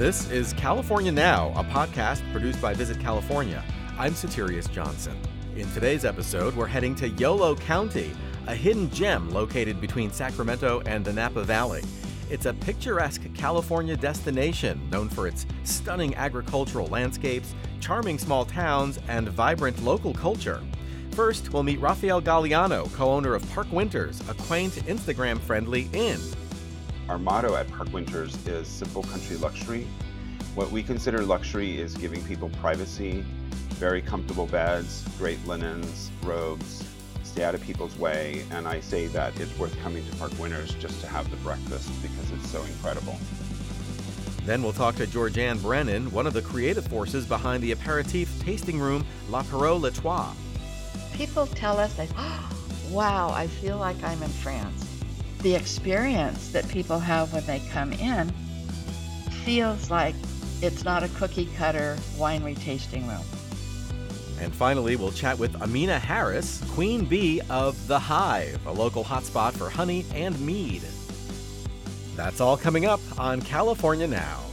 This is California Now, a podcast produced by Visit California. I'm Soterios Johnson. In today's episode, we're heading to Yolo County, a hidden gem located between Sacramento and the Napa Valley. It's a picturesque California destination known for its stunning agricultural landscapes, charming small towns, and vibrant local culture. First, we'll meet Rafael Galiano, co owner of Park Winters, a quaint, Instagram friendly inn. Our motto at Park Winters is simple country luxury. What we consider luxury is giving people privacy, very comfortable beds, great linens, robes, stay out of people's way. And I say that it's worth coming to Park Winters just to have the breakfast because it's so incredible. Then we'll talk to Georgeanne Brennan, one of the creative forces behind the aperitif tasting room L'Apéro les Trois. People tell us, they, oh, wow, I feel like I'm in France. The experience that people have when they come in feels like it's not a cookie cutter winery tasting room. And finally, we'll chat with Amina Harris, Queen Bee of The Hive, a local hotspot for honey and mead. That's all coming up on California Now.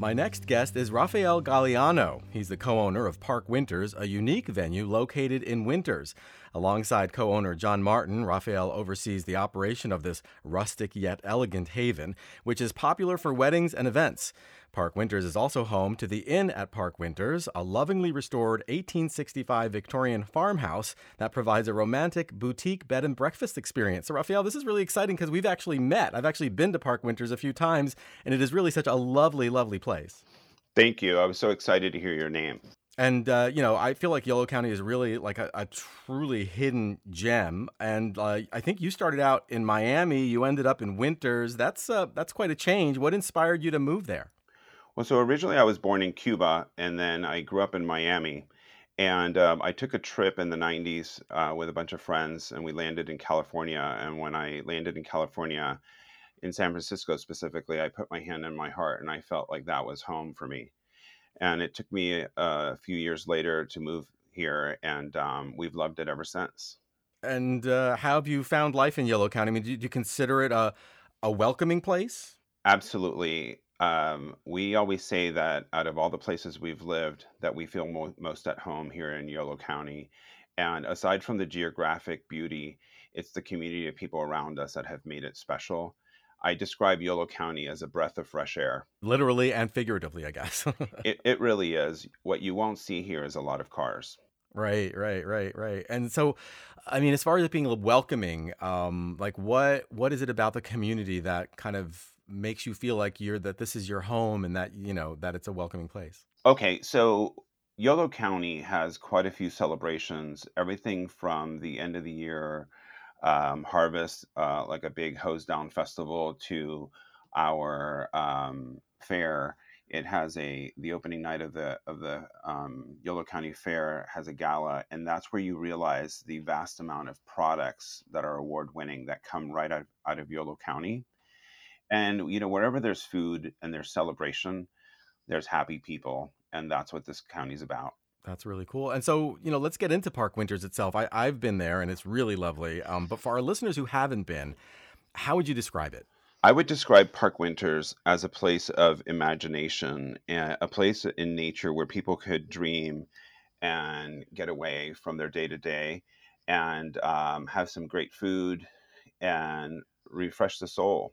My next guest is Rafael Galiano. He's the co owner of Park Winters, a unique venue located in Winters. Alongside co owner John Martin, Rafael oversees the operation of this rustic yet elegant haven, which is popular for weddings and events. Park Winters is also home to the Inn at Park Winters, a lovingly restored 1865 Victorian farmhouse that provides a romantic boutique bed and breakfast experience. So, Rafael, this is really exciting because we've actually met. I've actually been to Park Winters a few times, and it is really such a lovely, lovely place. Thank you. I was so excited to hear your name. And uh, you know, I feel like Yolo County is really like a, a truly hidden gem. And uh, I think you started out in Miami. You ended up in Winters. That's uh, that's quite a change. What inspired you to move there? Well, so originally I was born in Cuba, and then I grew up in Miami. And um, I took a trip in the 90s uh, with a bunch of friends, and we landed in California. And when I landed in California, in San Francisco specifically, I put my hand in my heart, and I felt like that was home for me. And it took me a few years later to move here, and um, we've loved it ever since. And uh, how have you found life in Yolo County? I mean, do you consider it a a welcoming place? Absolutely. Um, we always say that out of all the places we've lived, that we feel mo- most at home here in Yolo County. And aside from the geographic beauty, it's the community of people around us that have made it special. I describe Yolo County as a breath of fresh air. Literally and figuratively, I guess. it, it really is. What you won't see here is a lot of cars. Right, right, right, right. And so, I mean, as far as it being welcoming, um, like what what is it about the community that kind of makes you feel like you're that this is your home and that you know that it's a welcoming place? Okay, so Yolo County has quite a few celebrations. Everything from the end of the year um, harvest, uh, like a big hose down festival, to our um, fair. It has a the opening night of the of the um, Yolo County Fair has a gala, and that's where you realize the vast amount of products that are award winning that come right out, out of Yolo County. And you know, wherever there's food and there's celebration, there's happy people, and that's what this county's about. That's really cool. And so, you know, let's get into Park Winters itself. I, I've been there and it's really lovely. Um, but for our listeners who haven't been, how would you describe it? I would describe Park Winters as a place of imagination, a place in nature where people could dream and get away from their day to day and um, have some great food and refresh the soul.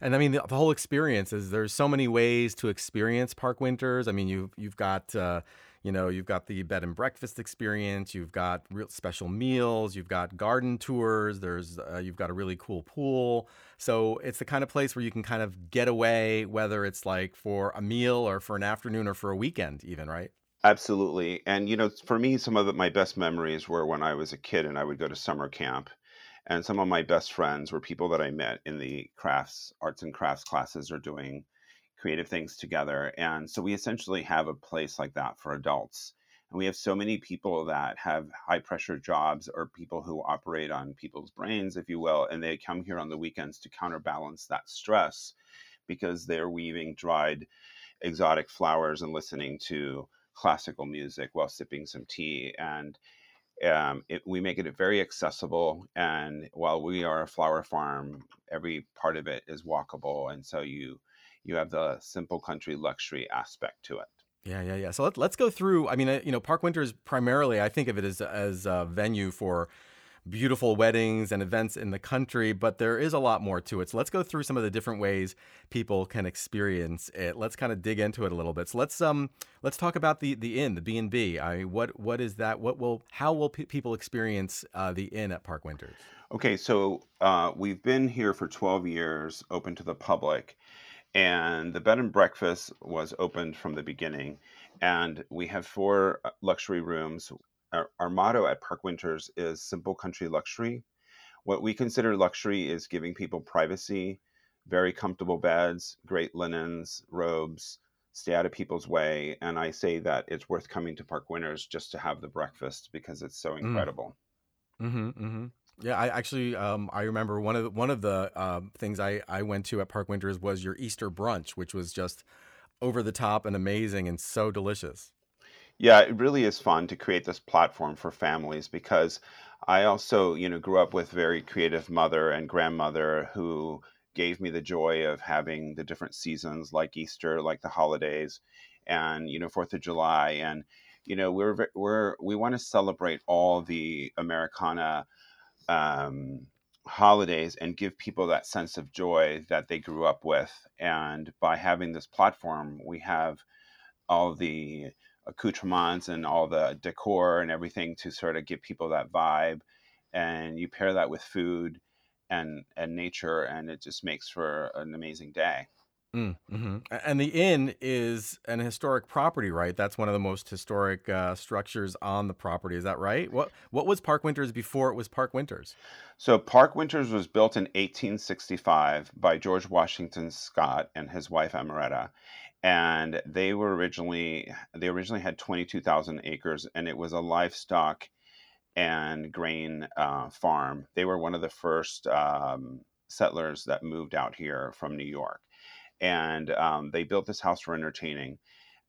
And I mean, the, the, whole experience is there's so many ways to experience Park Winters. I mean, you've you've got uh, you know you've got the bed and breakfast experience. You've got real special meals. You've got garden tours. There's uh, you've got a really cool pool. So it's the kind of place where you can kind of get away, whether it's like for a meal or for an afternoon or for a weekend, even right. Absolutely. And you know, for me, some of my best memories were when I was a kid and I would go to summer camp and some of my best friends were people that I met in the crafts, arts and crafts classes or doing creative things together. And so we essentially have a place like that for adults. And we have so many people that have high pressure jobs or people who operate on people's brains, if you will, and they come here on the weekends to counterbalance that stress because they're weaving dried exotic flowers and listening to classical music while sipping some tea. And Um, it, we make it very accessible, and while we are a flower farm, every part of it is walkable, and so you you have the simple country luxury aspect to it. Yeah, yeah, yeah. So let, let's go through. I mean, uh, you know, Park Winter is primarily, I think of it as as a venue for beautiful weddings and events in the country, but there is a lot more to it. So let's go through some of the different ways people can experience it. Let's kind of dig into it a little bit. So let's um let's talk about the the inn, the B and B. I what what is that? What will how will pe- people experience uh, the inn at Park Winters? Okay, so uh, we've been here for 12 years, open to the public and the bed and breakfast was opened from the beginning and we have four uh, luxury rooms our, our, motto at park winters is simple country luxury what we consider luxury is giving people privacy very comfortable beds great linens robes stay out of people's way and i say that it's worth coming to park winters just to have the breakfast because it's so mm. incredible mm. mm-hmm, mm-hmm. Yeah, I actually um, I remember one of the, one of the uh, things I, I went to at Park Winters was your Easter brunch, which was just over the top and amazing and so delicious. Yeah, it really is fun to create this platform for families because I also, you know, grew up with very creative mother and grandmother who gave me the joy of having the different seasons like Easter, like the holidays, and you know Fourth of July, and you know we're we're we want to celebrate all the Americana um, holidays and give people that sense of joy that they grew up with. And by having this platform, we have all the accoutrements and all the decor and everything to sort of give people that vibe. And you pair that with food and and nature, and it just makes for an amazing day. Mm, hmm And the inn is an historic property, right? That's one of the most historic uh, structures on the property. Is that right? What What was Park Winters before it was Park Winters? So Park Winters was built in 1865 by George Washington Scott and his wife Amaretta, and they were originally they originally had 22,000 acres, and it was a livestock and grain uh, farm. They were one of the first um, settlers that moved out here from New York and um, they built this house for entertaining.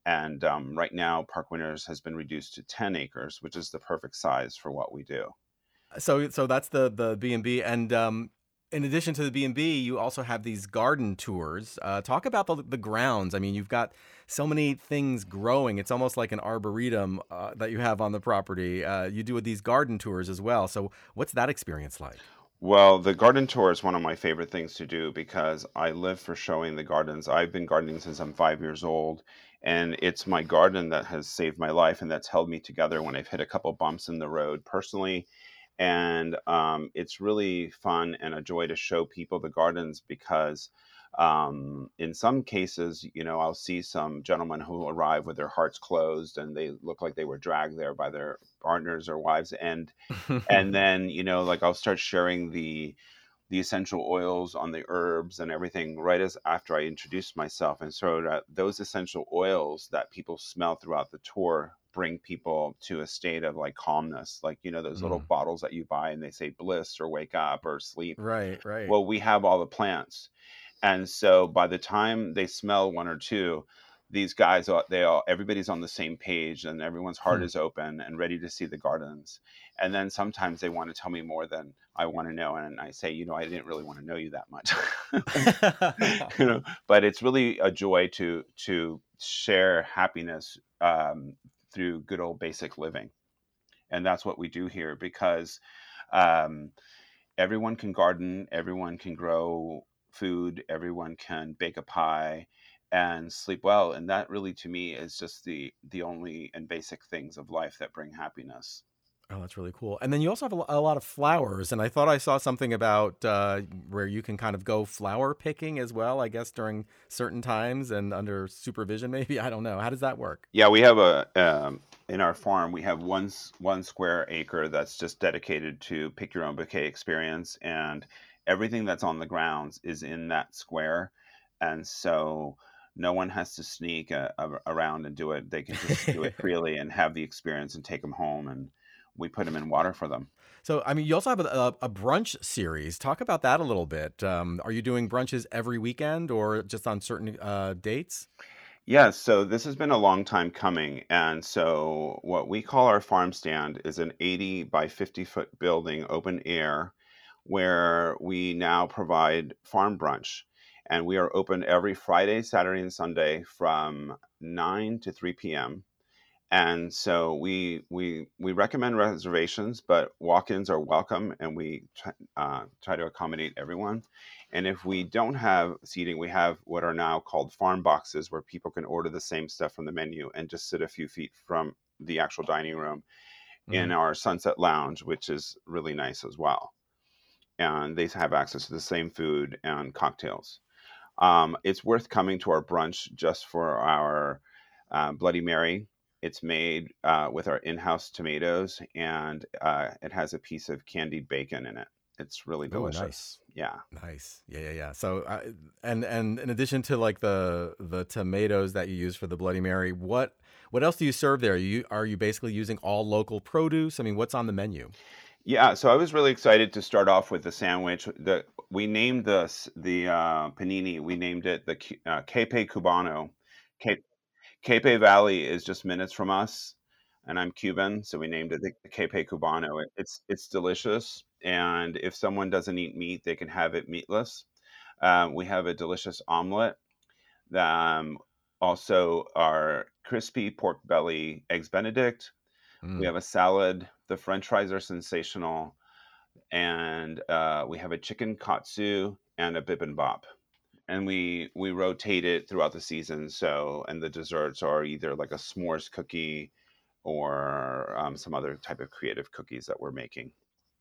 And um, right now, Park Winters has been reduced to 10 acres, which is the perfect size for what we do. So, so that's the the B and B, and um, in addition to the B and B, you also have these garden tours. Uh, talk about the the grounds. I mean, you've got so many things growing. It's almost like an arboretum uh, that you have on the property. Uh, you do these garden tours as well. So, what's that experience like? Well, the garden tour is one of my favorite things to do because I live for showing the gardens. I've been gardening since I'm five years old, and it's my garden that has saved my life and that's held me together when I've hit a couple bumps in the road personally. And um, it's really fun and a joy to show people the gardens because um, in some cases, you know, I'll see some gentlemen who arrive with their hearts closed and they look like they were dragged there by their partners or wives, and and then you know, like I'll start sharing the the essential oils on the herbs and everything right as after I introduce myself, and so that those essential oils that people smell throughout the tour bring people to a state of like calmness like you know those mm. little bottles that you buy and they say bliss or wake up or sleep right right well we have all the plants and so by the time they smell one or two, these guys are they all everybody's on the same page and everyone's heart hmm. is open and ready to see the gardens. And then sometimes they want to tell me more than I want to know, and I say, you know, I didn't really want to know you that much. you know, but it's really a joy to to share happiness um, through good old basic living, and that's what we do here because um, everyone can garden, everyone can grow food, everyone can bake a pie and sleep well. And that really to me is just the the only and basic things of life that bring happiness. Oh, that's really cool. And then you also have a, lot of flowers. And I thought I saw something about uh, where you can kind of go flower picking as well, I guess, during certain times and under supervision, maybe. I don't know. How does that work? Yeah, we have a, um, in our farm, we have one, one square acre that's just dedicated to pick your own bouquet experience. And everything that's on the grounds is in that square, and so no one has to sneak uh, around and do it. They can just do it freely and have the experience and take them home, and we put them in water for them. So, I mean, you also have a, a brunch series. Talk about that a little bit. Um, are you doing brunches every weekend or just on certain uh, dates? Yeah, so this has been a long time coming. And so, what we call our farm stand is an 80 by 50 foot building, open air, where we now provide farm brunch. And we are open every Friday, Saturday, and Sunday from 9 to 3 p.m. And so we we we recommend reservations, but walk-ins are welcome, and we try, uh, try to accommodate everyone. And if we don't have seating, we have what are now called farm boxes, where people can order the same stuff from the menu and just sit a few feet from the actual dining room in Mm. our Sunset Lounge, which is really nice as well. And they have access to the same food and cocktails. Um, it's worth coming to our brunch just for our uh, Bloody Mary. It's made uh, with our in-house tomatoes, and uh, it has a piece of candied bacon in it. It's really Oh, delicious. nice. Yeah. Nice. Yeah, yeah, yeah. So, uh, and and in addition to like the the tomatoes that you use for the Bloody Mary, what what else do you serve there? You are you basically using all local produce? I mean, what's on the menu? Yeah, so I was really excited to start off with the sandwich. The we named the s- the uh, panini. We named it the uh, Capay Cubano. Capay Capay Valley is just minutes from us, and I'm Cuban, so we named it the Capay Cubano. It, it's it's delicious, and if someone doesn't eat meat, they can have it meatless. Um, we have a delicious omelet. Um, also, our crispy pork belly eggs Benedict. We Mm. have a salad. The French fries are sensational and uh, we have a chicken katsu and a bibimbap and we we rotate it throughout the season so and the desserts are either like a s'mores cookie or um, some other type of creative cookies that we're making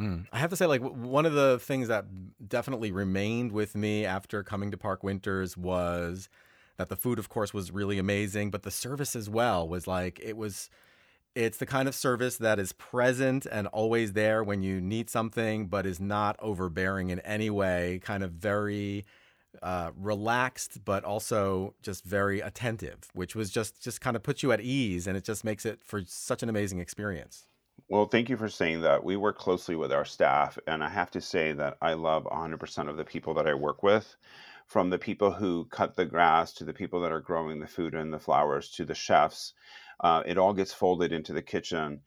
Mm. I have to say, like one of the things that definitely remained with me after coming to Park Winters was that the food, of course, was really amazing, but the service as well was like it was. It's the kind of service that is present and always there when you need something, but is not overbearing in any way. Kind of very uh, relaxed, but also just very attentive, which was just just kind of puts you at ease, and it just makes it for such an amazing experience. well thank you for saying that we work closely with our staff and i have to say that i love 100% of the people that i work with from the people who cut the grass to the people that are growing the food and the flowers to the chefs uh, it all gets folded into the kitchen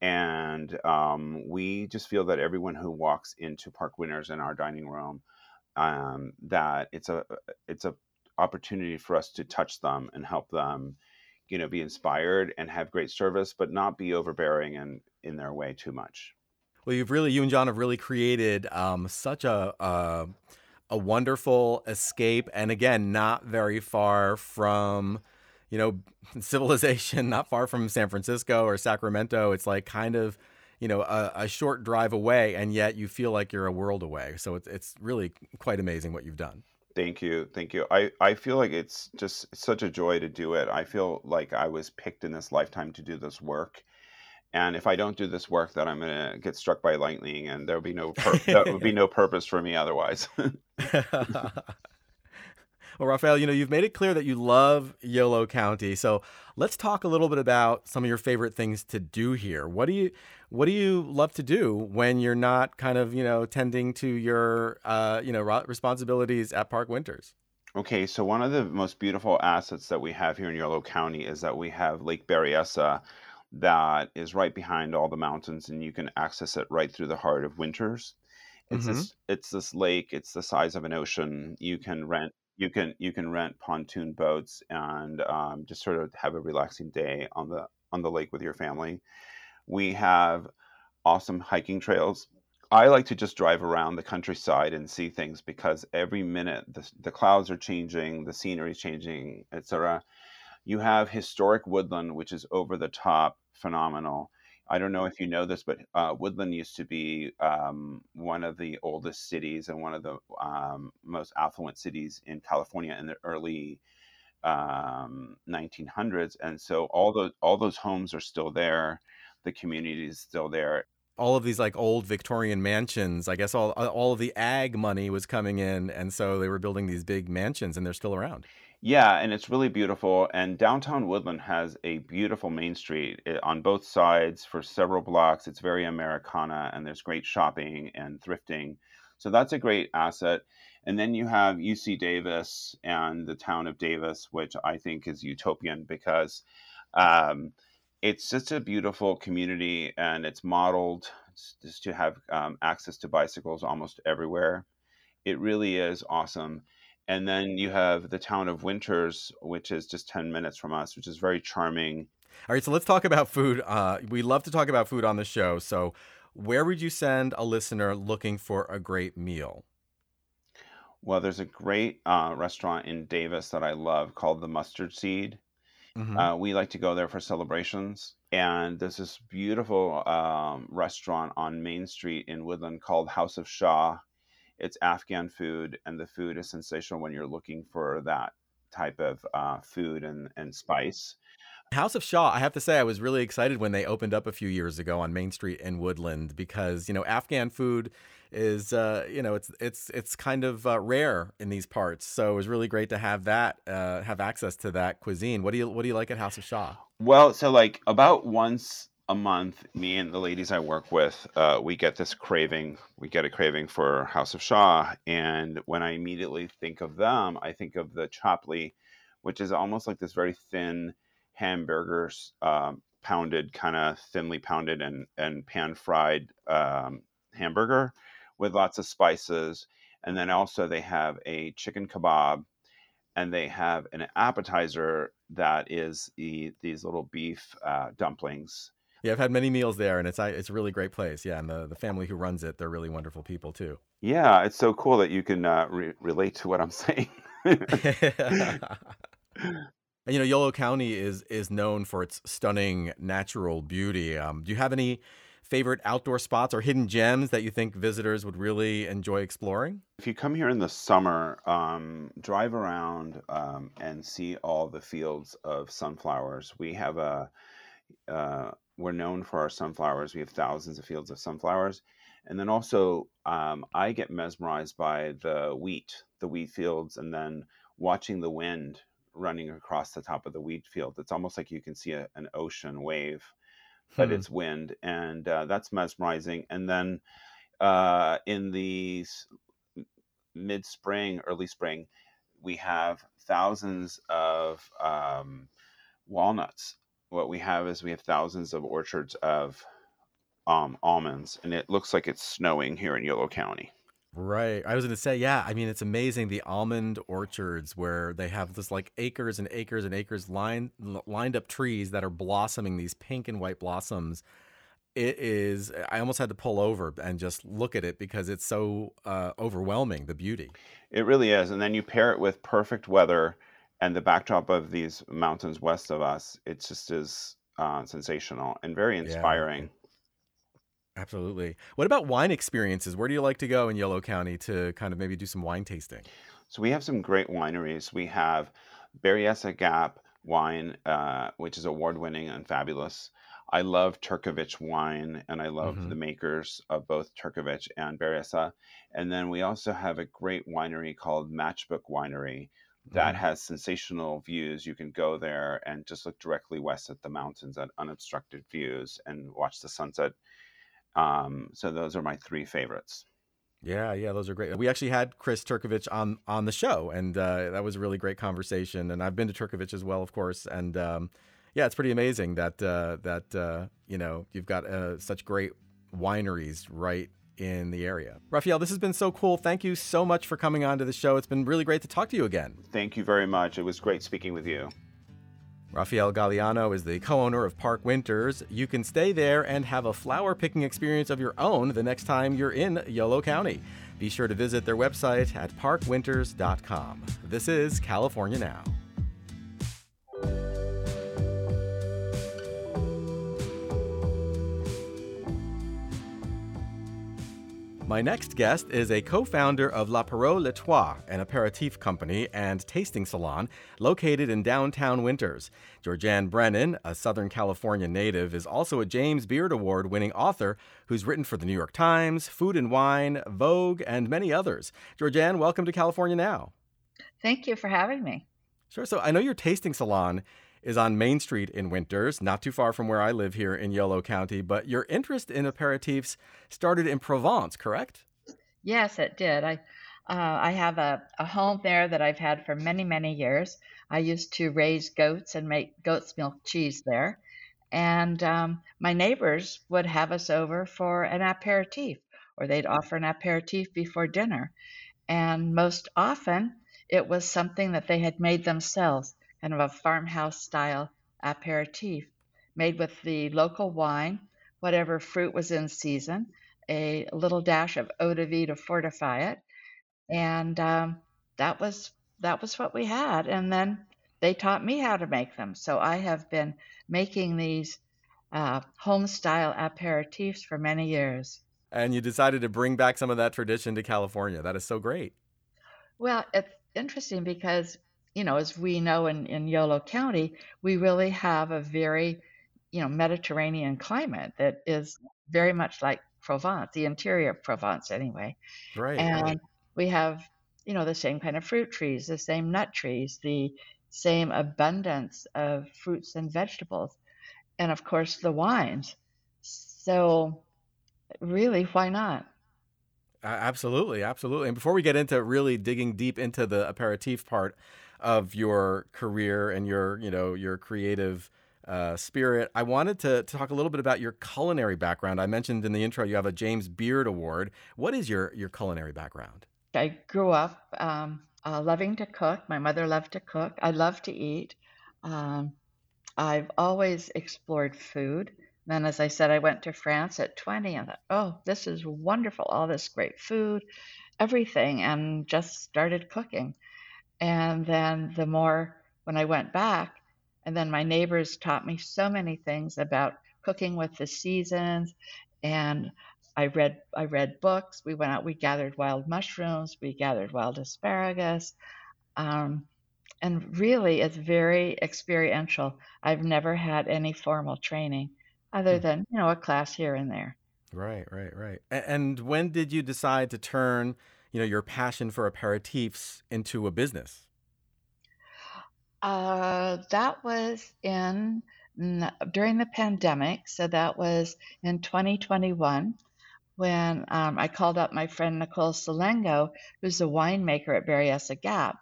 and um, we just feel that everyone who walks into park winners in our dining room um, that it's a it's a opportunity for us to touch them and help them you know be inspired and have great service but not be overbearing and in their way too much. Well, you've really, you and John have really created um, such a, a a wonderful escape, and again, not very far from, you know, civilization, not far from San Francisco or Sacramento. It's like kind of, you know, a, a short drive away, and yet you feel like you're a world away. So it's it's really quite amazing what you've done. thank you thank you i i feel like it's just such a joy to do it i feel like i was picked in this lifetime to do this work and if i don't do this work then i'm going to get struck by lightning and there'll be no pur- there would be no purpose for me otherwise Well, Rafael, you know, you've made it clear that you love Yolo County. So let's talk a little bit about some of your favorite things to do here. What do you what do you love to do when you're not kind of, you know, tending to your uh, you know, responsibilities at Park Winters? Okay, so one of the most beautiful assets that we have here in Yolo County is that we have Lake Berryessa that is right behind all the mountains and you can access it right through the heart of Winters. It's Mhm. this it's this lake, it's the size of an ocean. You can rent you can you can rent pontoon boats and um, just sort of have a relaxing day on the on the lake with your family. We have awesome hiking trails. I like to just drive around the countryside and see things because every minute the, the clouds are changing, the scenery is changing, etc. You have historic woodland, which is over the top phenomenal. I don't know if you know this, but uh, Woodland used to be um, one of the oldest cities and one of the um, most affluent cities in California in the early um, 1900s, and so all those all those homes are still there. The community is still there. All of these like old Victorian mansions, I guess all all of the ag money was coming in and so they were building these big mansions and they're still around. Yeah, and it's really beautiful. And downtown Woodland has a beautiful main street eh, on both sides for several blocks. It's very Americana, and there's great shopping and thrifting. So that's a great asset. And then you have UC Davis and the town of Davis, which I think is utopian because um, it's just a beautiful community and it's modeled just to have um, access to bicycles almost everywhere. It really is awesome. And then you have the town of Winters, which is just 10 minutes from us, which is very charming. All right, so let's talk about food. Uh, we love to talk about food on the show. So, where would you send a listener looking for a great meal? Well, there's a great uh, restaurant in Davis that I love called the Mustard Seed. Mm-hmm. Uh, we like to go there for celebrations. And there's this beautiful um, restaurant on Main Street in Woodland called House of Shah. It's Afghan food, and the food is sensational when you're looking for that type of uh, food and, and spice. House of Shah, I have to say, I was really excited when they opened up a few years ago on Main Street in Woodland because you know Afghan food is uh, you know it's it's it's kind of uh, rare in these parts, so it was really great to have that uh, have access to that cuisine. What do you what do you like at House of Shah? Well, so like about once a month, me and the ladies I work with, uh, we get this craving. We get a craving for House of Shah, and when I immediately think of them, I think of the chapli, which is almost like this very thin hamburger, um, pounded, kind of thinly pounded and and pan fried um, hamburger with lots of spices. And then also they have a chicken kebab, and they have an appetizer that is the these little beef uh, dumplings. Yeah, I've had many meals there, and it's it's a really great place. Yeah, and the, the family who runs it, they're really wonderful people too. Yeah, it's so cool that you can uh, re- relate to what I'm saying. And, you know, Yolo County is is known for its stunning natural beauty. Um, do you have any favorite outdoor spots or hidden gems that you think visitors would really enjoy exploring? If you come here in the summer, um, drive around um, and see all the fields of sunflowers. We have a uh, we're known for our sunflowers. We have thousands of fields of sunflowers. And then also, um, I get mesmerized by the wheat, the wheat fields, and then watching the wind running across the top of the wheat field. It's almost like you can see a, an ocean wave, but hmm. it's wind, and uh, that's mesmerizing. And then uh, in the mid spring, early spring, we have thousands of um, walnuts. What we have is we have thousands of orchards of um, almonds, and it looks like it's snowing here in Yolo County. Right. I was going to say, yeah, I mean, it's amazing the almond orchards where they have this like acres and acres and acres lined lined up trees that are blossoming these pink and white blossoms. It is I almost had to pull over and just look at it because it's so uh, overwhelming the beauty. It really is. And then you pair it with perfect weather and the backdrop of these mountains west of us. It just is uh, sensational and very inspiring. Yeah. Absolutely. What about wine experiences? Where do you like to go in Yolo County to kind of maybe do some wine tasting? So we have some great wineries. We have Berryessa Gap wine, uh, which is award winning and fabulous. I love Turkovich wine, and I love mm-hmm. the makers of both Turkovich and Berryessa. And then we also have a great winery called Matchbook Winery that mm-hmm. has sensational views. You can go there and just look directly west at the mountains at unobstructed views and watch the sunset um, so those are my three favorites. Yeah, yeah, those are great. We actually had Chris Turkovich on on the show, and uh, that was a really great conversation. And I've been to Turkovich as well, of course. And um, yeah, it's pretty amazing that uh, that uh, you know you've got uh, such great wineries right in the area. Rafael, this has been so cool. Thank you so much for coming on to the show. It's been really great to talk to you again. Thank you very much. It was great speaking with you. Rafael Galiano is the co owner of Park Winters. You can stay there and have a flower picking experience of your own the next time you're in Yolo County. Be sure to visit their website at parkwinters.com. This is California Now. My next guest is a co founder of L'Apéro les Trois, an aperitif company and tasting salon located in downtown Winters. Georgeanne Brennan, a Southern California native, is also a James Beard Award winning author who's written for the New York Times, Food and Wine, Vogue, and many others. Georgeanne, welcome to California Now. Thank you for having me. Sure. So I know your tasting salon is on Main Street in Winters, not too far from where I live here in Yolo County. But your interest in aperitifs started in Provence, correct? Yes, it did. I Uh, I have a, a home there that I've had for many, many years. I used to raise goats and make goat's milk cheese there. And um, my neighbors would have us over for an aperitif, or they'd offer an aperitif before dinner. And most often, it was something that they had made themselves, kind of a farmhouse style aperitif, made with the local wine, whatever fruit was in season, a little dash of eau de vie to fortify it, and um, that was that was what we had. And then they taught me how to make them. So I have been making these uh, home style aperitifs for many years. And you decided to bring back some of that tradition to California. That is so great. Well, it's interesting because, you know, as we know in, in Yolo County, we really have a very, you know, Mediterranean climate that is very much like Provence, the interior of Provence anyway. Right. And we have, you know, the same kind of fruit trees, the same nut trees, the same abundance of fruits and vegetables, and of course the wines. So, really, why not? Absolutely, absolutely. And before we get into really digging deep into the aperitif part of your career and your, you know, your creative uh, spirit, I wanted to, to talk a little bit about your culinary background. I mentioned in the intro you have a James Beard Award. What is your your culinary background? I grew up um, uh, loving to cook. My mother loved to cook. I love to eat. Um, I've always explored food. Then, as I said, I went to France at 20 and thought, oh, this is wonderful, all this great food, everything, and just started cooking. And then the more, when I went back, and then my neighbors taught me so many things about cooking with the seasons. And I read I read books. We went out. We gathered wild mushrooms. We gathered wild asparagus. Um, and really, it's very experiential. I've never had any formal training other hmm. than you know a class here and there. Right, right, right. And when did you decide to turn you know your passion for aperitifs into a business? Uh, that was in during the pandemic. So that was in 2021 when um, I called up my friend Nicole Salengo, who's a winemaker at Berryessa Gap,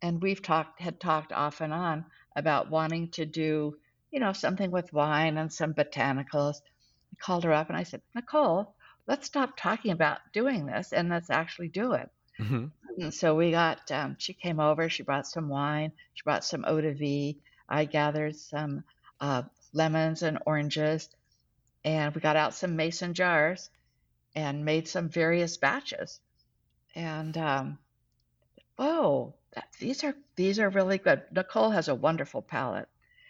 and we've talked had talked off and on about wanting to do you know something with wine and some botanicals. I called her up and I said, Nicole, let's stop talking about doing this and let's actually do it. Mm-hmm. And so we got. Um, she came over. She brought some wine. She brought some eau de vie. I gathered some uh, lemons and oranges, and we got out some mason jars and made some various batches. And um, whoa, that, these are these are really good. Nicole has a wonderful palate,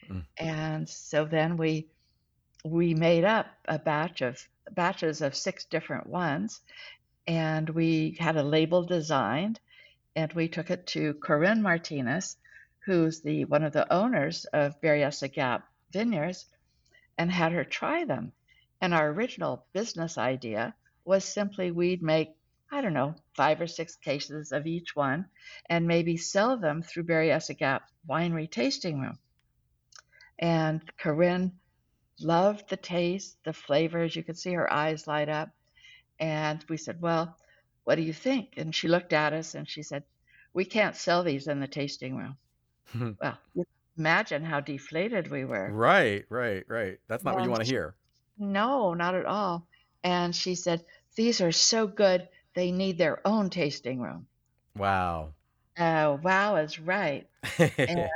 mm. and so then we we made up a batch of batches of six different ones, and we had a label designed, and we took it to Corinne Martinez, who's the one of the owners of Berryessa Gap Vineyards, and had her try them. And our original business idea was simply we'd make, I don't know, five or six cases of each one and maybe sell them through Berryessa Gap Winery Tasting Room. And Corinne loved the taste, the flavors. You could see her eyes light up. And we said, Well, what do you think? And she looked at us and she said, We can't sell these in the tasting room. well, imagine how deflated we were. Right, right, right. That's not and what you want to hear. No, not at all. And she said, These are so good, they need their own tasting room. Wow. Uh, wow is right. and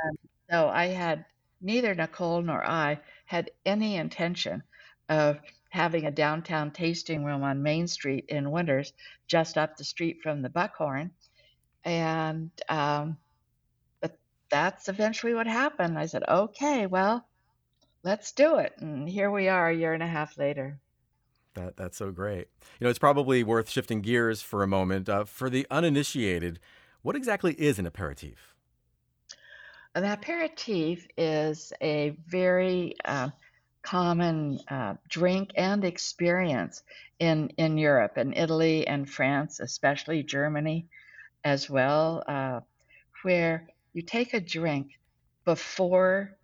so I had neither Nicole nor I had any intention of having a downtown tasting room on Main Street in Winters, just up the street from the Buckhorn. And, um, but that's eventually what happened. I said, okay, well, let's do it. And here we are a year and a half later. That that's so great. You know, it's probably worth shifting gears for a moment. Uh, for the uninitiated, what exactly is an aperitif? An aperitif is a very uh, common uh, drink and experience in in Europe, in Italy and France, especially Germany, as well, uh, where you take a drink before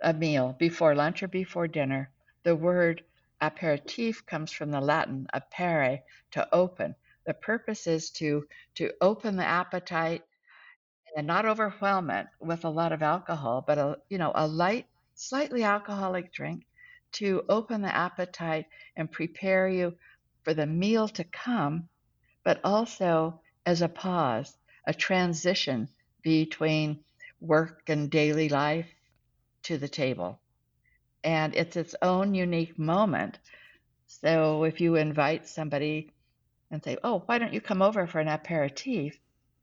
a meal, before lunch or before dinner. The word aperitif comes from the Latin apere, to open. the purpose is to to open the appetite and not overwhelm it with a lot of alcohol, but a you know a light, slightly alcoholic drink to open the appetite and prepare you for the meal to come, but also as a pause, a transition between work and daily life to the table. And it's its own unique moment. So if you invite somebody and say, Oh, why don't you come over for an aperitif?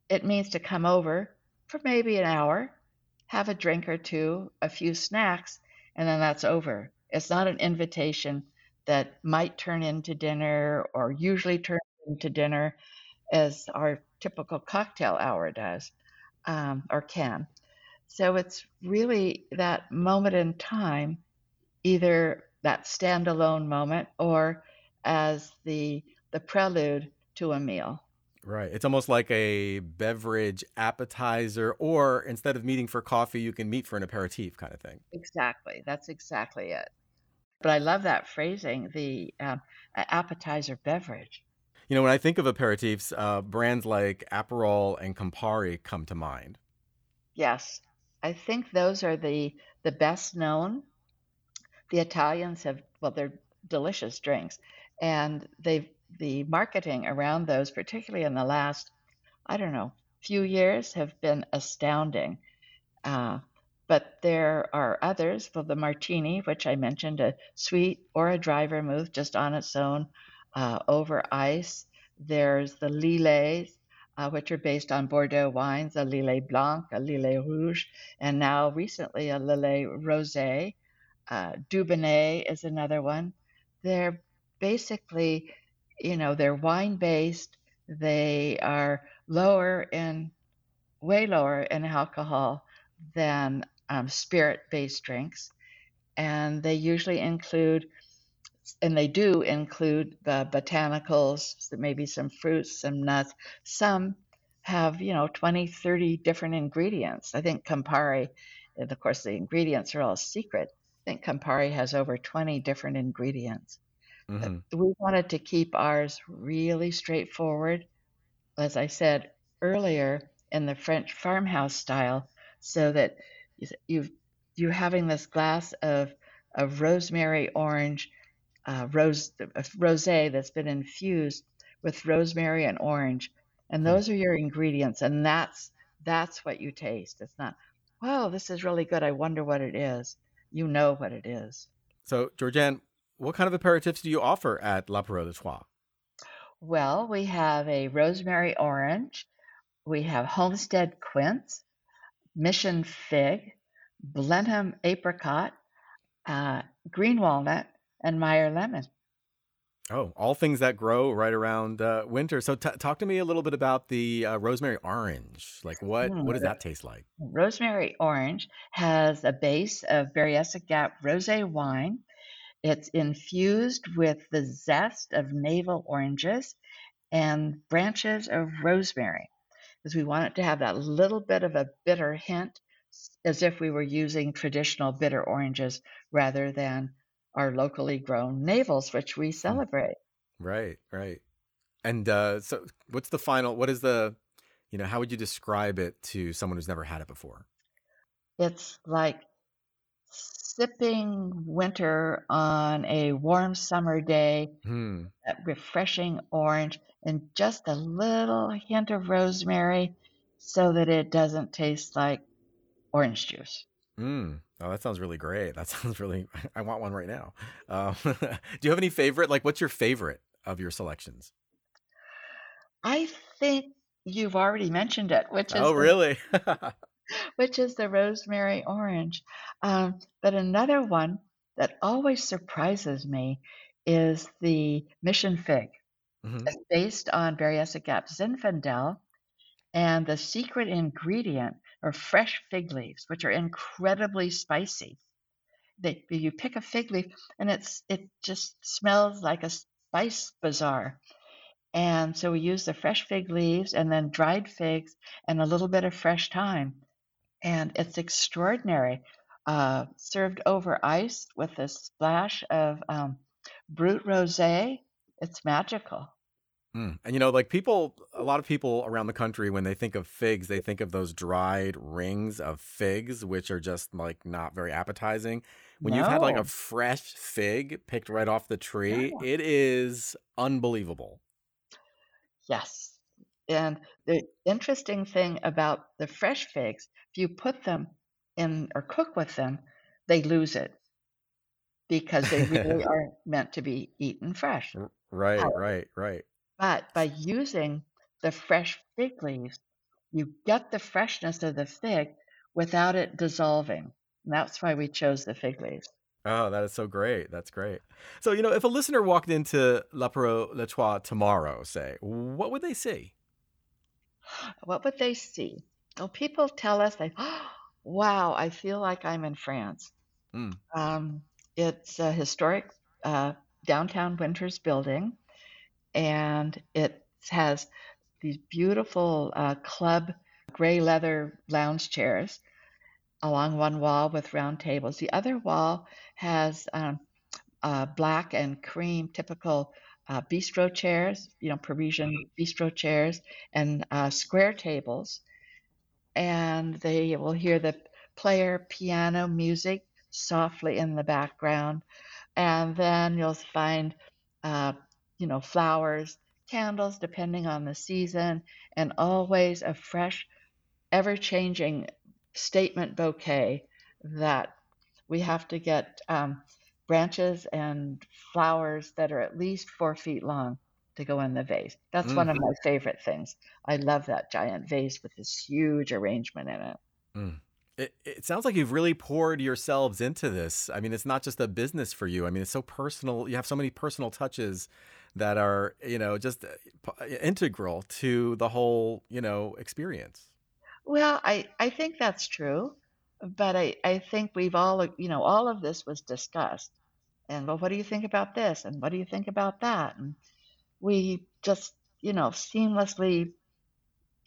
It means to come over for maybe an hour, have a drink or two, a few snacks, and then that's over. It's not an invitation that might turn into dinner or usually turns into dinner as our typical cocktail hour does um, or can. So it's really that moment in time, either that standalone moment or as the the prelude to a meal. Right. It's almost like a beverage appetizer, or instead of meeting for coffee, you can meet for an aperitif kind of thing. Exactly. That's exactly it. But I love that phrasing, the um, appetizer beverage. You know, when I think of aperitifs, uh, brands like Aperol and Campari come to mind. Yes, I think those are the the best known. The Italians have well, they're delicious drinks, and they've the marketing around those, particularly in the last, I don't know, few years, have been astounding. Uh, but there are others, for the martini, which I mentioned, a sweet or a dry vermouth just on its own uh, over ice. There's the Lillet, uh, which are based on Bordeaux wines, a Lillet Blanc, a Lillet Rouge, and now recently a Lillet Rosé. Uh, Dubonnet is another one. They're basically you know, they're wine based. They are lower in, way lower in alcohol than um, spirit based drinks. And they usually include, and they do include the botanicals, maybe some fruits, some nuts. Some have, you know, 20, 30 different ingredients. I think Campari, and of course, the ingredients are all secret. I think Campari has over 20 different ingredients. Mm-hmm. We wanted to keep ours really straightforward, as I said earlier, in the French farmhouse style, so that you you're having this glass of of rosemary orange uh, rose rosé that's been infused with rosemary and orange, and hmm. those are your ingredients, and that's that's what you taste. It's not, wow, this is really good. I wonder what it is. You know what it is. So, Georgeanne, what kind of aperitifs do you offer at L'Apéro les Trois? Well, we have a rosemary orange, we have homestead quince, mission fig, Blenheim apricot, uh, green walnut, and Meyer lemon. Oh, all things that grow right around uh, winter. So, t- talk to me a little bit about the uh, rosemary orange. Like, what mm, what does that taste like? Rosemary orange has a base of Berryessa Gap rosé wine it's infused with the zest of navel oranges and branches of rosemary, because we want it to have that little bit of a bitter hint, as if we were using traditional bitter oranges rather than our locally grown navels, which we hmm. celebrate. Right, right. And uh, so, what's the final? What is the, you know, how would you describe it to someone who's never had it before? It's like sipping winter on a warm summer day, hmm. that refreshing orange, and just a little hint of rosemary so that it doesn't taste like orange juice. Mm. Oh, that sounds really great. That sounds really, I want one right now. Um, do you have any favorite? Like, what's your favorite of your selections? I think you've already mentioned it, which is. Oh, really? which is the rosemary orange. Um, but another one that always surprises me is the mission fig. Mm-hmm. It's based on Berryessa Gap Zinfandel, and the secret ingredient are fresh fig leaves, which are incredibly spicy. They, you pick a fig leaf, and it's it just smells like a spice bazaar. And so we use the fresh fig leaves and then dried figs and a little bit of fresh thyme and it's extraordinary. Uh, served over ice with a splash of um, brut rosé, it's magical. Mm. And you know, like people, a lot of people around the country, when they think of figs, they think of those dried rings of figs, which are just like not very appetizing. When you've had like a fresh fig picked right off the tree, it is unbelievable. Yes. And the interesting thing about the fresh figs, if you put them in or cook with them, they lose it because they really aren't meant to be eaten fresh. Right, right, right. But by using the fresh fig leaves, you get the freshness of the fig without it dissolving. And that's why we chose the fig leaves. Oh, that is so great. That's great. So, you know, if a listener walked into L'Apéro les Trois tomorrow, say, what would they see? What would they see? Well, people tell us, like, wow, I feel like I'm in France. Mm. Um, it's a historic uh, downtown Winters building, and it has these beautiful uh, club gray leather lounge chairs along one wall with round tables. The other wall has um, uh, black and cream typical uh, bistro chairs, you know, Parisian bistro chairs, and uh, square tables. And they will hear the player piano music softly in the background. And then you'll find, uh, you know, flowers, candles, depending on the season, and always a fresh, ever changing statement bouquet that we have to get um, branches and flowers that are at least four feet long to go in the vase. That's one of Mm. my favorite things. I love that giant vase with this huge arrangement in it. Mm. It, it sounds like you've really poured yourselves into this. I mean, it's not just a business for you. I mean, it's so personal. You have so many personal touches that are, you know, just uh, integral to the whole, you know, experience. Well, I, I think that's true, but I, I think we've all, you know, all of this was discussed. And well, what do you think about this? And what do you think about that? And we just, you know, seamlessly,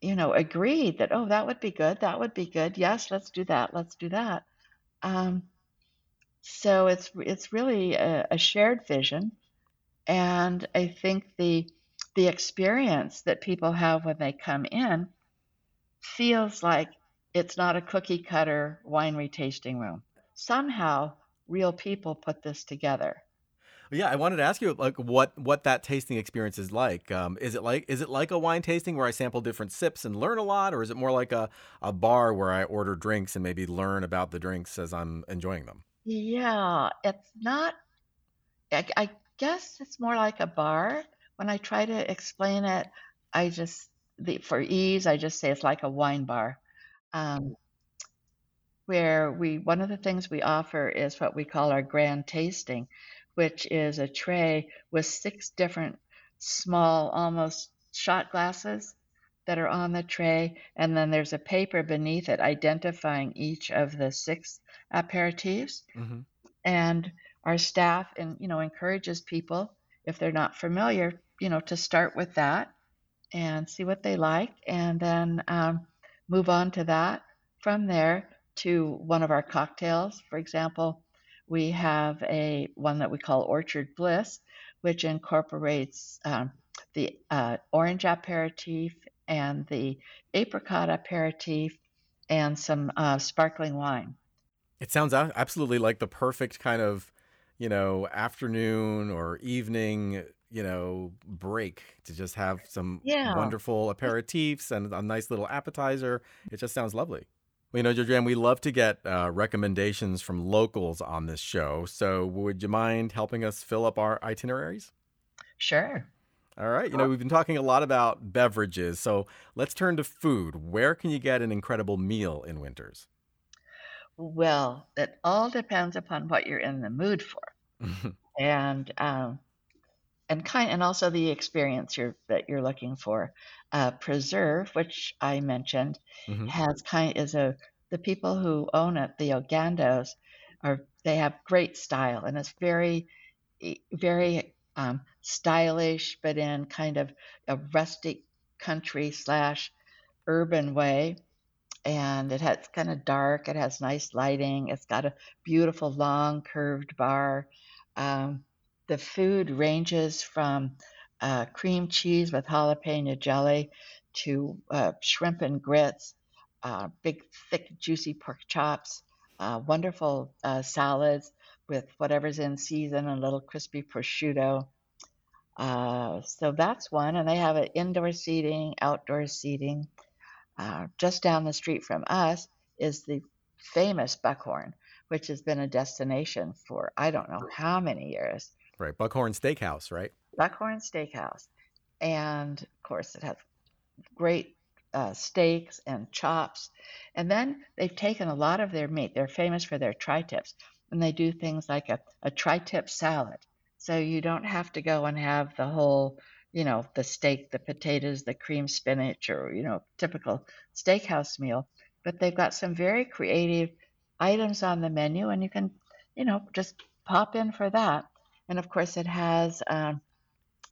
you know, agreed that, oh, that would be good. That would be good. Yes, let's do that. Let's do that. Um, so it's it's really a, a shared vision, and I think the the experience that people have when they come in feels like it's not a cookie cutter winery tasting room. Somehow, real people put this together. Yeah, I wanted to ask you like what what that tasting experience is like. Um, is it like is it like a wine tasting where I sample different sips and learn a lot, or is it more like a, a bar where I order drinks and maybe learn about the drinks as I'm enjoying them? Yeah, it's not, I, I guess it's more like a bar. When I try to explain it, I just, the, for ease, I just say it's like a wine bar. Um, where we, one of the things we offer is what we call our grand tasting, which is a tray with six different small, almost shot glasses that are on the tray. And then there's a paper beneath it identifying each of the six aperitifs. Hmm and our staff and you know encourages people if they're not familiar you know to start with that and see what they like and then um, move on to that from there to one of our cocktails. For example we have a one that we call orchard bliss which incorporates um, the uh, orange aperitif and the apricot aperitif and some uh, sparkling wine It sounds absolutely like the perfect kind of, you know, afternoon or evening, you know, break to just have some Yeah. wonderful aperitifs and a nice little appetizer. It just sounds lovely. Well, you know, Georgeanne, we love to get uh, recommendations from locals on this show. So would you mind helping us fill up our itineraries? sure All right. You know, we've been talking a lot about beverages. So let's turn to food. Where can you get an incredible meal in Winters? Well, it all depends upon what you're in the mood for, and um, and kind and also the experience you're that you're looking for. Uh, Preserve, which I mentioned, Mhm. has kind is a the people who own it, the Ogandos, are they have great style and it's very very um, stylish, but in kind of a rustic country slash urban way and it has kind of dark. It has nice lighting. It's got a beautiful long curved bar. Um, the food ranges from uh, cream cheese with jalapeno jelly to uh, shrimp and grits, uh, big, thick, juicy pork chops, uh, wonderful uh, salads with whatever's in season, a little crispy prosciutto. Uh, so that's one. And they have an indoor seating, outdoor seating. just down the street from us is the famous Buckhorn, which has been a destination for I don't know how many years. Right, Buckhorn Steakhouse, right? Buckhorn Steakhouse, and of course it has great uh, steaks and chops. And then they've taken a lot of their meat. They're famous for their tri-tips, and they do things like a, a tri-tip salad. So you don't have to go and have the whole, you know, the steak, the potatoes, the cream spinach, or you know, typical steakhouse meal. But they've got some very creative items on the menu, and you can, you know, just pop in for that. And of course, it has um,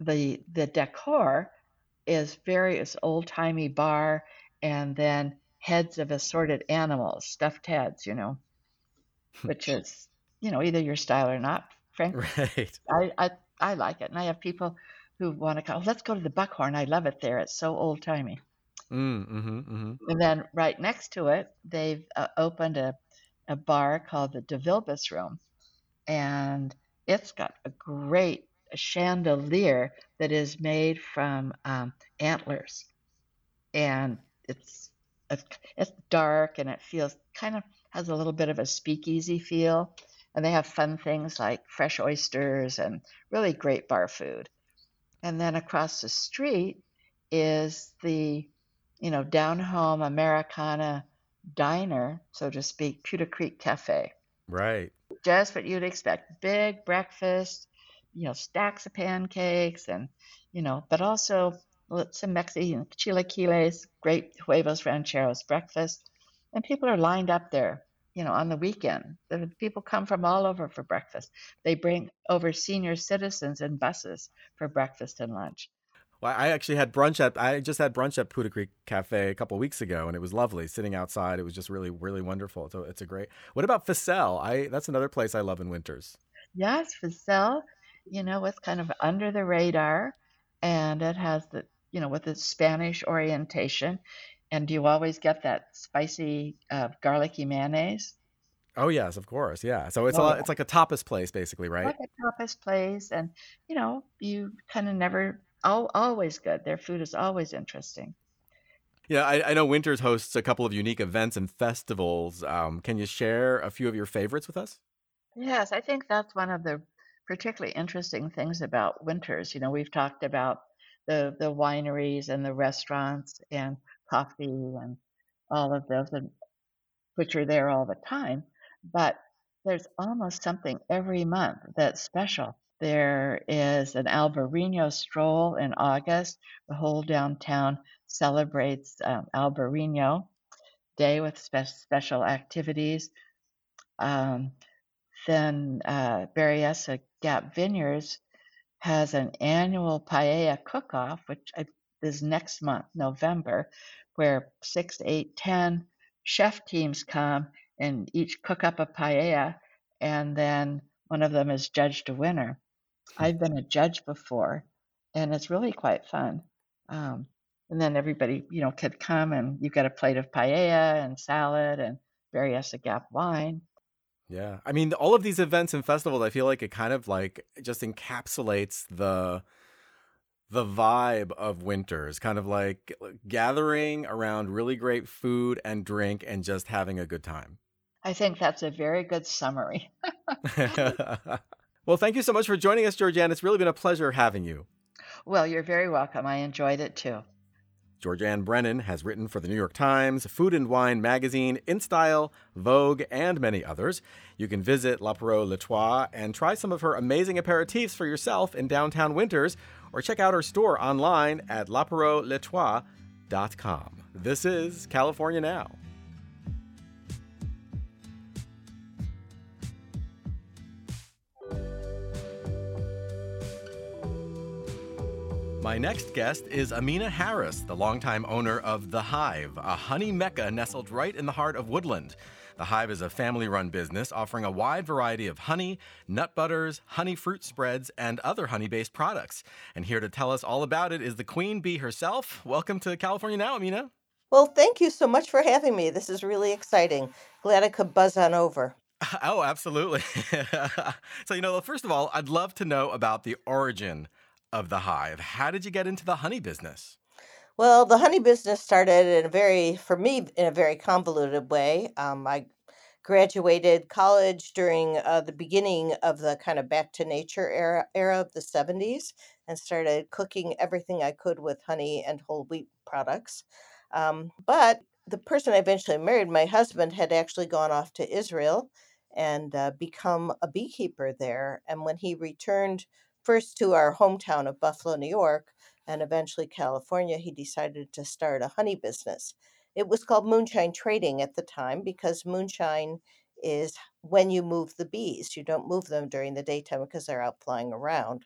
the the decor is various old timey bar, and then heads of assorted animals, stuffed heads, you know, which is you know either your style or not. Frankly, right. I, I I like it, and I have people who want to go. Let's go to the Buckhorn. I love it there. It's so old timey. Mm, mm-hmm, mm-hmm. And then right next to it, they've uh, opened a a bar called the DeVilbiss Room, and it's got a great chandelier that is made from um, antlers, and it's, it's dark and it feels kind of has a little bit of a speakeasy feel, and they have fun things like fresh oysters and really great bar food. And then across the street is the you know down home Americana diner, so to speak, Putah Creek Cafe. Right. Just what you'd expect. Big breakfast, you know, stacks of pancakes and, you know, but also some Mexican chilaquiles, great huevos rancheros breakfast. And people are lined up there, you know, on the weekend. The people come from all over for breakfast. They bring over senior citizens in buses for breakfast and lunch. Well, I actually had brunch at I just had brunch at Putah Creek Cafe a couple weeks ago, and it was lovely. Sitting outside, it was just really, really wonderful. So it's a great. What about Ficelle? I that's another place I love in winters. Yes, Ficelle. You know, it's kind of under the radar, and it has the you know with the Spanish orientation, and you always get that spicy, uh, garlicky mayonnaise. Oh yes, of course, yeah. So it's oh, a it's like a tapas place, basically, right? Like a tapas place, and you know, you kind of never all, always good. Their food is always interesting. Yeah, I, I, know Winters hosts a couple of unique events and festivals. Um, can you share a few of your favorites with us? Yes, I think that's one of the particularly interesting things about Winters. You know, we've talked about the the wineries and the restaurants and coffee and all of those, and, which are there all the time. But there's almost something every month that's special. There is an Albarino stroll in August. The whole downtown celebrates um, Albarino Day with spe- special activities. Um, then uh, Berryessa Gap Vineyards has an annual paella cook-off, which is next month, November, where six, eight, ten chef teams come and each cook up a paella, and then one of them is judged a winner. I've been a judge before, and it's really quite fun. Um, and then everybody, you know, could come and you get a plate of paella and salad and Berryessa Gap wine. Yeah. I mean, all of these events and festivals, I feel like it kind of like just encapsulates the the vibe of winters, kind of like gathering around really great food and drink and just having a good time. I think that's a very good summary. Well, thank you so much for joining us, Georgeanne. It's really been a pleasure having you. Well, you're very welcome. I enjoyed it too. Georgeanne Brennan has written for the New York Times, Food and Wine magazine, InStyle, Vogue, and many others. You can visit L'Apéro les Trois and try some of her amazing aperitifs for yourself in downtown Winters, or check out her store online at laperrotletoile.com. This is California Now. My next guest is Amina Harris, the longtime owner of The Hive, a honey mecca nestled right in the heart of Woodland. The Hive is a family run business offering a wide variety of honey, nut butters, honey fruit spreads, and other honey based products. And here to tell us all about it is the queen bee herself. Welcome to California Now, Amina. Well, thank you so much for having me. This is really exciting. Glad I could buzz on over. Oh, absolutely. so, you know, first of all, I'd love to know about the origin of the hive. How did you get into the honey business? Well, the honey business started in a very, for me, in a very convoluted way. Um, I graduated college during uh, the beginning of the kind of back to nature era, era of the 70s and started cooking everything I could with honey and whole wheat products. Um, but the person I eventually married, my husband, had actually gone off to Israel and uh, become a beekeeper there. And when he returned first to our hometown of Buffalo, New York, and eventually California, he decided to start a honey business. It was called moonshine trading at the time because moonshine is when you move the bees. You don't move them during the daytime because they're out flying around.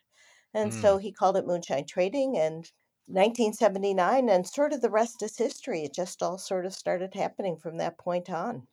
And mm. so he called it moonshine trading and 1979 and sort of the rest is history. It just all sort of started happening from that point on.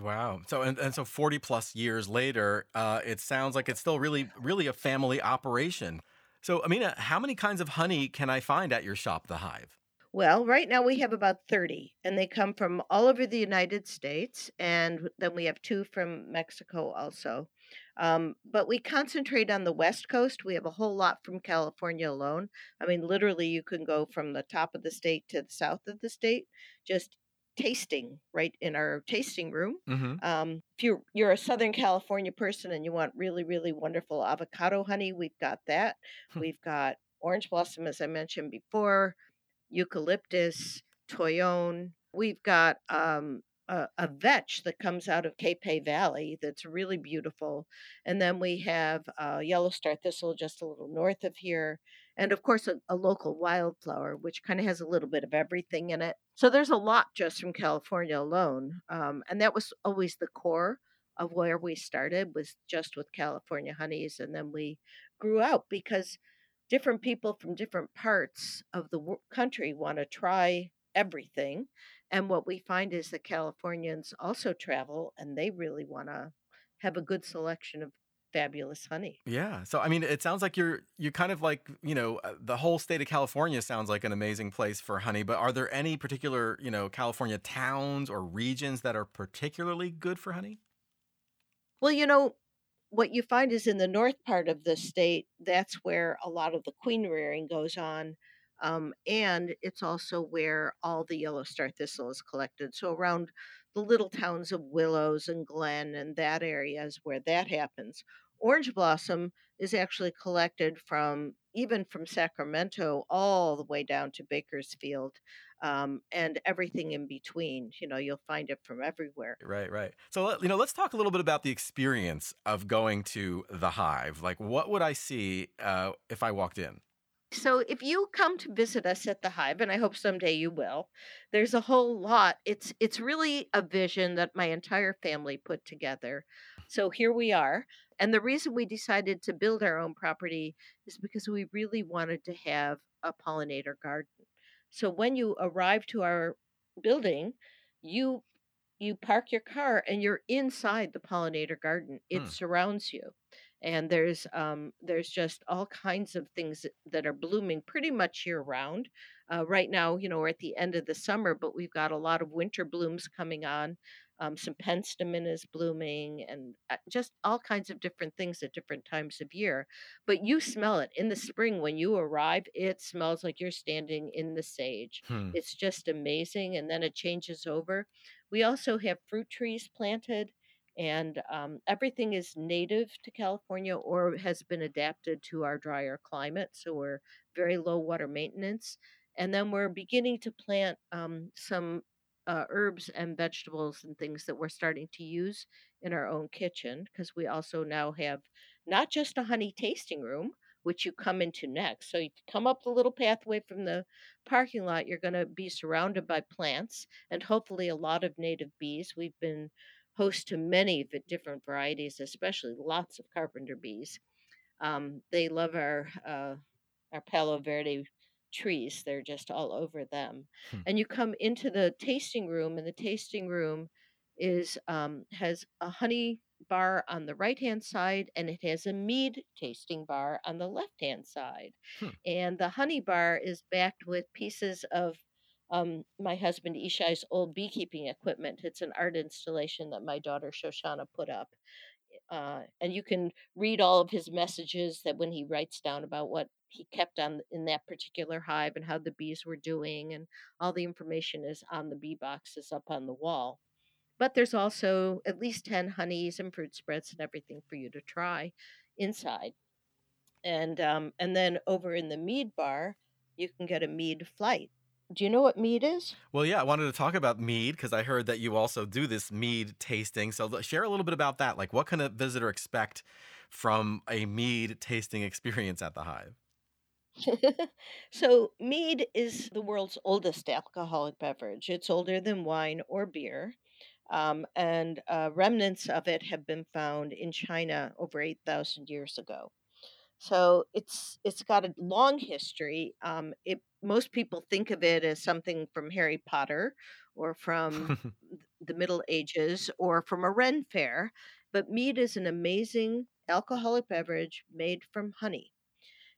Wow. So and, and so 40 plus years later, uh, it sounds like it's still really really a family operation. So Amina, how many kinds of honey can I find at your shop, The Hive? Well, right now we have about 30, and they come from all over the United States, and then we have two from Mexico also. Um, but we concentrate on the West Coast. We have a whole lot from California alone. I mean, literally, you can go from the top of the state to the south of the state just tasting right in our tasting room. Mm-hmm. Um, if you're you're a Southern California person and you want really really wonderful avocado honey, we've got that. Hmm. we've got orange blossom, as I mentioned before, eucalyptus, toyon. We've got um, a, a vetch that comes out of Capay Valley that's really beautiful. And then we have uh, yellow star thistle just a little north of here. And of course, a, a local wildflower, which kind of has a little bit of everything in it. So there's a lot just from California alone. Um, and that was always the core of where we started was just with California honeys. And then we grew out because different people from different parts of the country want to try everything. And what we find is that Californians also travel and they really want to have a good selection of fabulous honey. Yeah. So I mean it sounds like you're you kind of like, you know, uh, the whole state of California sounds like an amazing place for honey, but are there any particular, you know, California towns or regions that are particularly good for honey? Well, you know, what you find is in the north part of the state, that's where a lot of the queen rearing goes on. Um, and it's also where all the yellow star thistle is collected. So around the little towns of Willows and Glenn and that area is where that happens. Orange blossom is actually collected from even from Sacramento all the way down to Bakersfield um, and everything in between. You know, you'll find it from everywhere. Right, right. So, you know, let's talk a little bit about the experience of going to the hive. Like, what would I see uh, if I walked in? So, if you come to visit us at the Hive, and I hope someday you will, there's a whole lot. It's it's really a vision that my entire family put together. So here we are, and the reason we decided to build our own property is because we really wanted to have a pollinator garden. So when you arrive to our building, you you park your car and you're inside the pollinator garden. It hmm. surrounds you and there's um, there's just all kinds of things that are blooming pretty much year round. Uh, right now, you know, we're at the end of the summer, but we've got a lot of winter blooms coming on. Um, some penstemon is blooming, and uh, just all kinds of different things at different times of year. But you smell it in the spring when you arrive. It smells like you're standing in the sage. Hmm. It's just amazing, and then it changes over. We also have fruit trees planted and um, everything is native to California or has been adapted to our drier climate. So we're very low water maintenance. And then we're beginning to plant um, some uh, herbs and vegetables and things that we're starting to use in our own kitchen because we also now have not just a honey tasting room, which you come into next. So you come up the little pathway from the parking lot, you're going to be surrounded by plants and hopefully a lot of native bees. We've been host to many different varieties, especially lots of carpenter bees. Um, they love our uh, our Palo Verde trees. They're just all over them. Hmm. And you come into the tasting room, and the tasting room is um, has a honey bar on the right hand side and it has a mead tasting bar on the left hand side. Hmm. And the honey bar is backed with pieces of um, my husband Ishai's old beekeeping equipment. It's an art installation that my daughter Shoshana put up. Uh, and you can read all of his messages that when he writes down about what he kept on in that particular hive and how the bees were doing and all the information is on the bee boxes up on the wall but there's also at least 10 honeys and fruit spreads and everything for you to try inside and um, and then over in the mead bar you can get a mead flight do you know what mead is Well, yeah, I wanted to talk about mead because I heard that you also do this mead tasting. So share a little bit about that. Like, what can a visitor expect from a mead tasting experience at the Hive? so mead is the world's oldest alcoholic beverage it's older than wine or beer um, and uh, remnants of it have been found in china over 8000 years ago so it's it's got a long history um, it, most people think of it as something from harry potter or from the middle ages or from a ren fair but mead is an amazing alcoholic beverage made from honey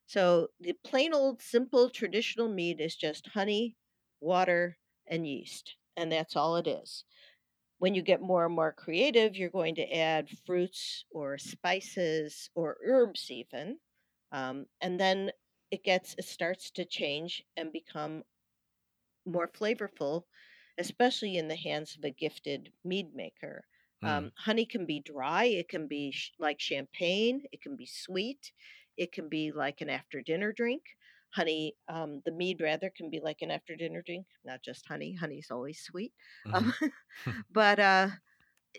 so the plain old simple traditional mead is just honey, water, and yeast, and that's all it is. When you get more and more creative, you're going to add fruits or spices or herbs even, um, and then it gets it starts to change and become more flavorful, especially in the hands of a gifted mead maker. Mm. Um, honey can be dry, it can be sh- like champagne, it can be sweet, it can be like an after dinner drink. Honey, um, the mead rather can be like an after dinner drink, not just honey. Honey's always sweet. Mhm. Um, but uh,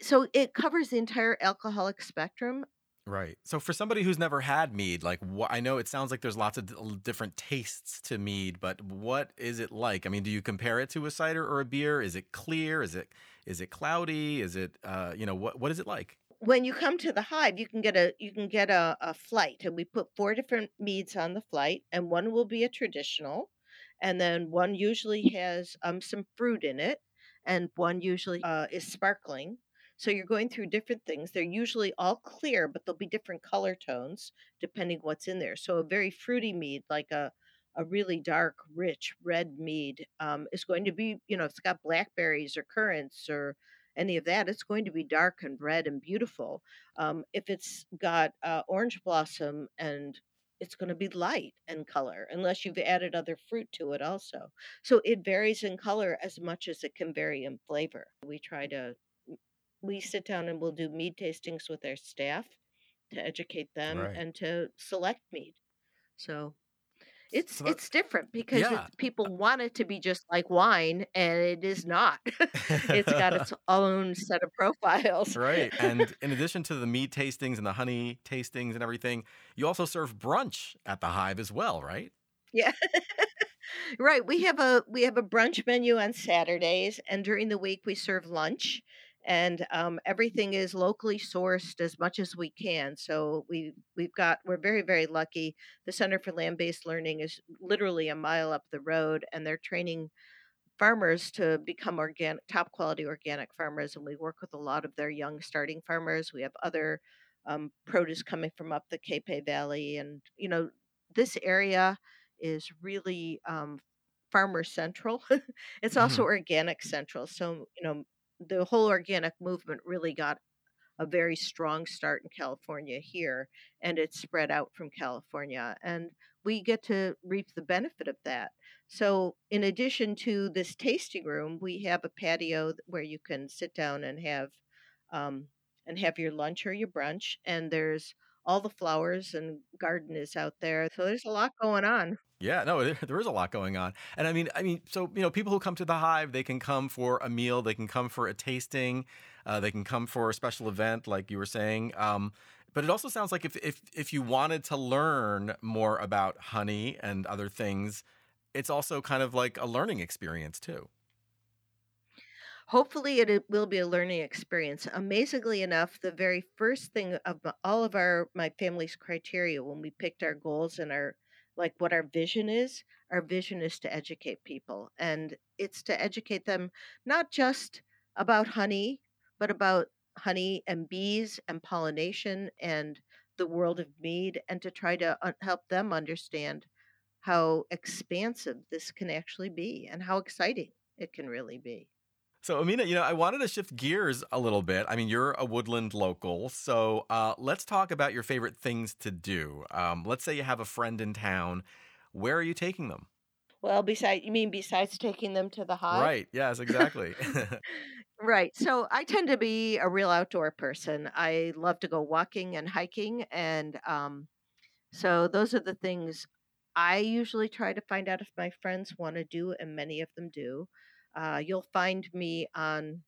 so it covers the entire alcoholic spectrum. Right. So for somebody who's never had mead, like wh- I know it sounds like there's lots of d- different tastes to mead, but what is it like? I mean, do you compare it to a cider or a beer? Is it clear? Is it is it cloudy? Is it uh, you know, what what is it like? when you come to the hive you can get a you can get a, a flight and we put four different meads on the flight and one will be a traditional and then one usually has um, some fruit in it and one usually uh, is sparkling so you're going through different things they're usually all clear but there'll be different color tones depending what's in there so a very fruity mead like a a really dark rich red mead um, is going to be you know it's got blackberries or currants or any of that, it's going to be dark and red and beautiful. Um, if it's got uh, orange blossom and it's going to be light in color, unless you've added other fruit to it also. So it varies in color as much as it can vary in flavor. We try to, we sit down and we'll do mead tastings with our staff to educate them Right. and to select mead. So it's So that- it's different because Yeah. it's, people uh want it to be just like wine, and it is not. it's got its own set of profiles. right. And in addition to the mead tastings and the honey tastings and everything, you also serve brunch at the Hive as well, right? Yeah. right. We have a we have a brunch menu on Saturdays, and during the week we serve lunch, and um, everything is locally sourced as much as we can. So we we've got we're very very lucky. The Center for Land Based Learning is literally a mile up the road, and they're training farmers to become organic top quality organic farmers and we work with a lot of their young starting farmers we have other um, produce coming from up the Capay Valley and you know this area is really um, farmer central it's also organic central so you know the whole organic movement really got a very strong start in California here and it's spread out from California and we get to reap the benefit of that so, in addition to this tasting room, we have a patio where you can sit down and have um, and have your lunch or your brunch. And there's all the flowers and garden is out there. So there's a lot going on. Yeah, no, there there is a lot going on. And I mean, I mean, so, you know, people who come to the Hive, they can come for a meal, they can come for a tasting, uh, they can come for a special event, like you were saying. Um, but it also sounds like if, if if you wanted to learn more about honey and other things, it's also kind of like a learning experience too. Hopefully, it will be a learning experience. Amazingly enough, the very first thing of all of our my family's criteria when we picked our goals and our like what our vision is, our vision is to educate people, and it's to educate them not just about honey, but about honey and bees and pollination and the world of mead and to try to help them understand how expansive this can actually be and how exciting it can really be. So, Amina, you know, I wanted to shift gears a little bit. I mean, you're a woodland local, so uh, let's talk about your favorite things to do. Um, let's say you have a friend in town. Where are you taking them? Well, besides, you mean besides taking them to the hive? Right. Yes, exactly. Right. So I tend to be a real outdoor person. I love to go walking and hiking. And um, so those are the things I usually try to find out if my friends want to do, and many of them do. Uh, you'll find me on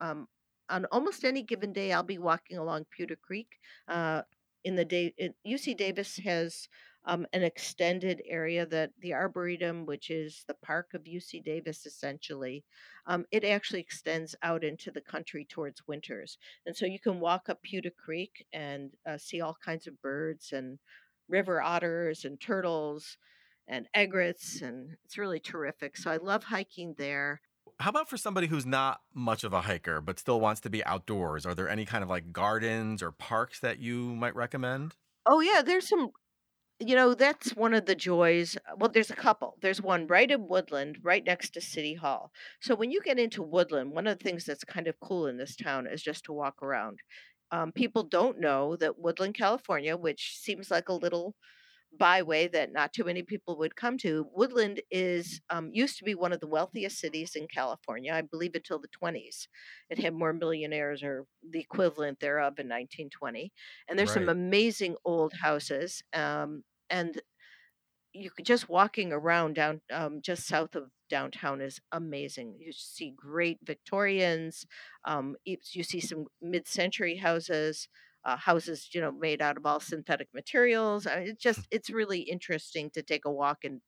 um, on almost any given day. I'll be walking along Putah Creek. Uh, in the day, UC Davis has um, an extended area that the Arboretum, which is the park of UC Davis essentially, um, it actually extends out into the country towards winters. And so you can walk up Putah Creek and uh, see all kinds of birds and river otters and turtles and egrets. And it's really terrific. So I love hiking there. How about for somebody who's not much of a hiker but still wants to be outdoors? Are there any kind of like gardens or parks that you might recommend? Oh yeah, there's some you know, that's one of the joys. uh, Well, there's a couple. There's one right in Woodland, right next to City Hall. So when you get into Woodland, one of the things that's kind of cool in this town is just to walk around. Um, people don't know that Woodland, California, which seems like a little byway that not too many people would come to. Woodland is um, used to be one of the wealthiest cities in California, I believe, until the 20s. It had more millionaires or the equivalent thereof in 1920. And there's some amazing old houses. Um, and you could just walking around down um, just south of downtown is amazing. You see great Victorians. Um, you you see some mid-century houses, uh, houses you know made out of all synthetic materials. I mean, it's just it's really interesting to take a walk in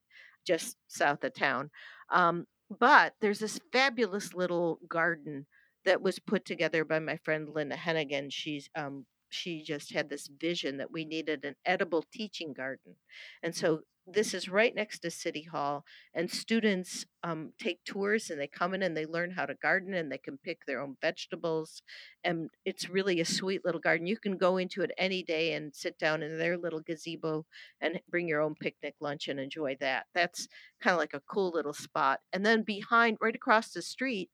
just south of town. Um, but there's this fabulous little garden that was put together by my friend Linda Hennigan. She's um, she just had this vision that we needed an edible teaching garden, and so this is right next to City Hall, and students um, take tours and they come in and they learn how to garden and they can pick their own vegetables, and it's really a sweet little garden. You can go into it any day and sit down in their little gazebo and bring your own picnic lunch and enjoy that. That's kind of like a cool little spot. And then behind, right across the street,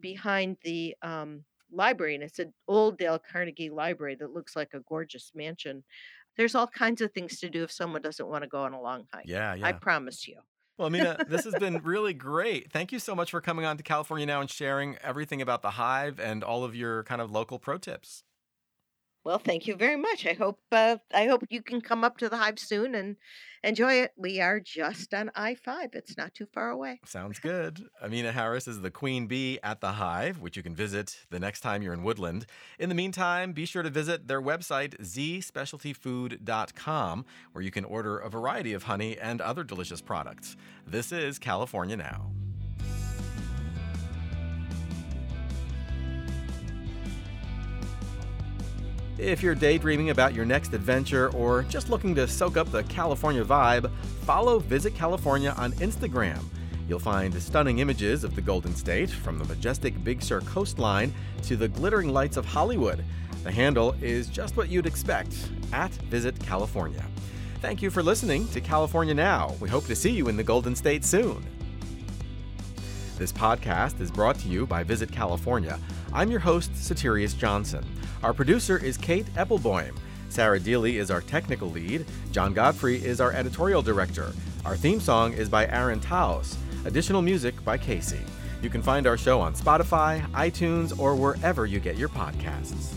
behind the um, library, and it's an old Dale Carnegie library that looks like a gorgeous mansion. There's all kinds of things to do if someone doesn't want to go on a long hike. Yeah, yeah. I promise you. Well, Amina, this has been really great. Thank you so much for coming on to California Now and sharing everything about the hive and all of your kind of local pro tips. Well, thank you very much. I hope uh, I hope you can come up to the hive soon and enjoy it. We are just on I five. It's not too far away. Sounds good. Amina Harris is the queen bee at the Hive, which you can visit the next time you're in Woodland. In the meantime, be sure to visit their website, zspecialtyfood.com, where you can order a variety of honey and other delicious products. This is California Now. If you're daydreaming about your next adventure or just looking to soak up the California vibe, follow Visit California on Instagram. You'll find stunning images of the Golden State, from the majestic Big Sur coastline to the glittering lights of Hollywood. The handle is just what you'd expect at Visit California. Thank you for listening to California Now. We hope to see you in the Golden State soon. This podcast is brought to you by Visit California. I'm your host, Soterios Johnson. Our producer is Kate Eppelboim. Sarah Deely is our technical lead. John Godfrey is our editorial director. Our theme song is by Aaron Taos. Additional music by Casey. You can find our show on Spotify, iTunes, or wherever you get your podcasts.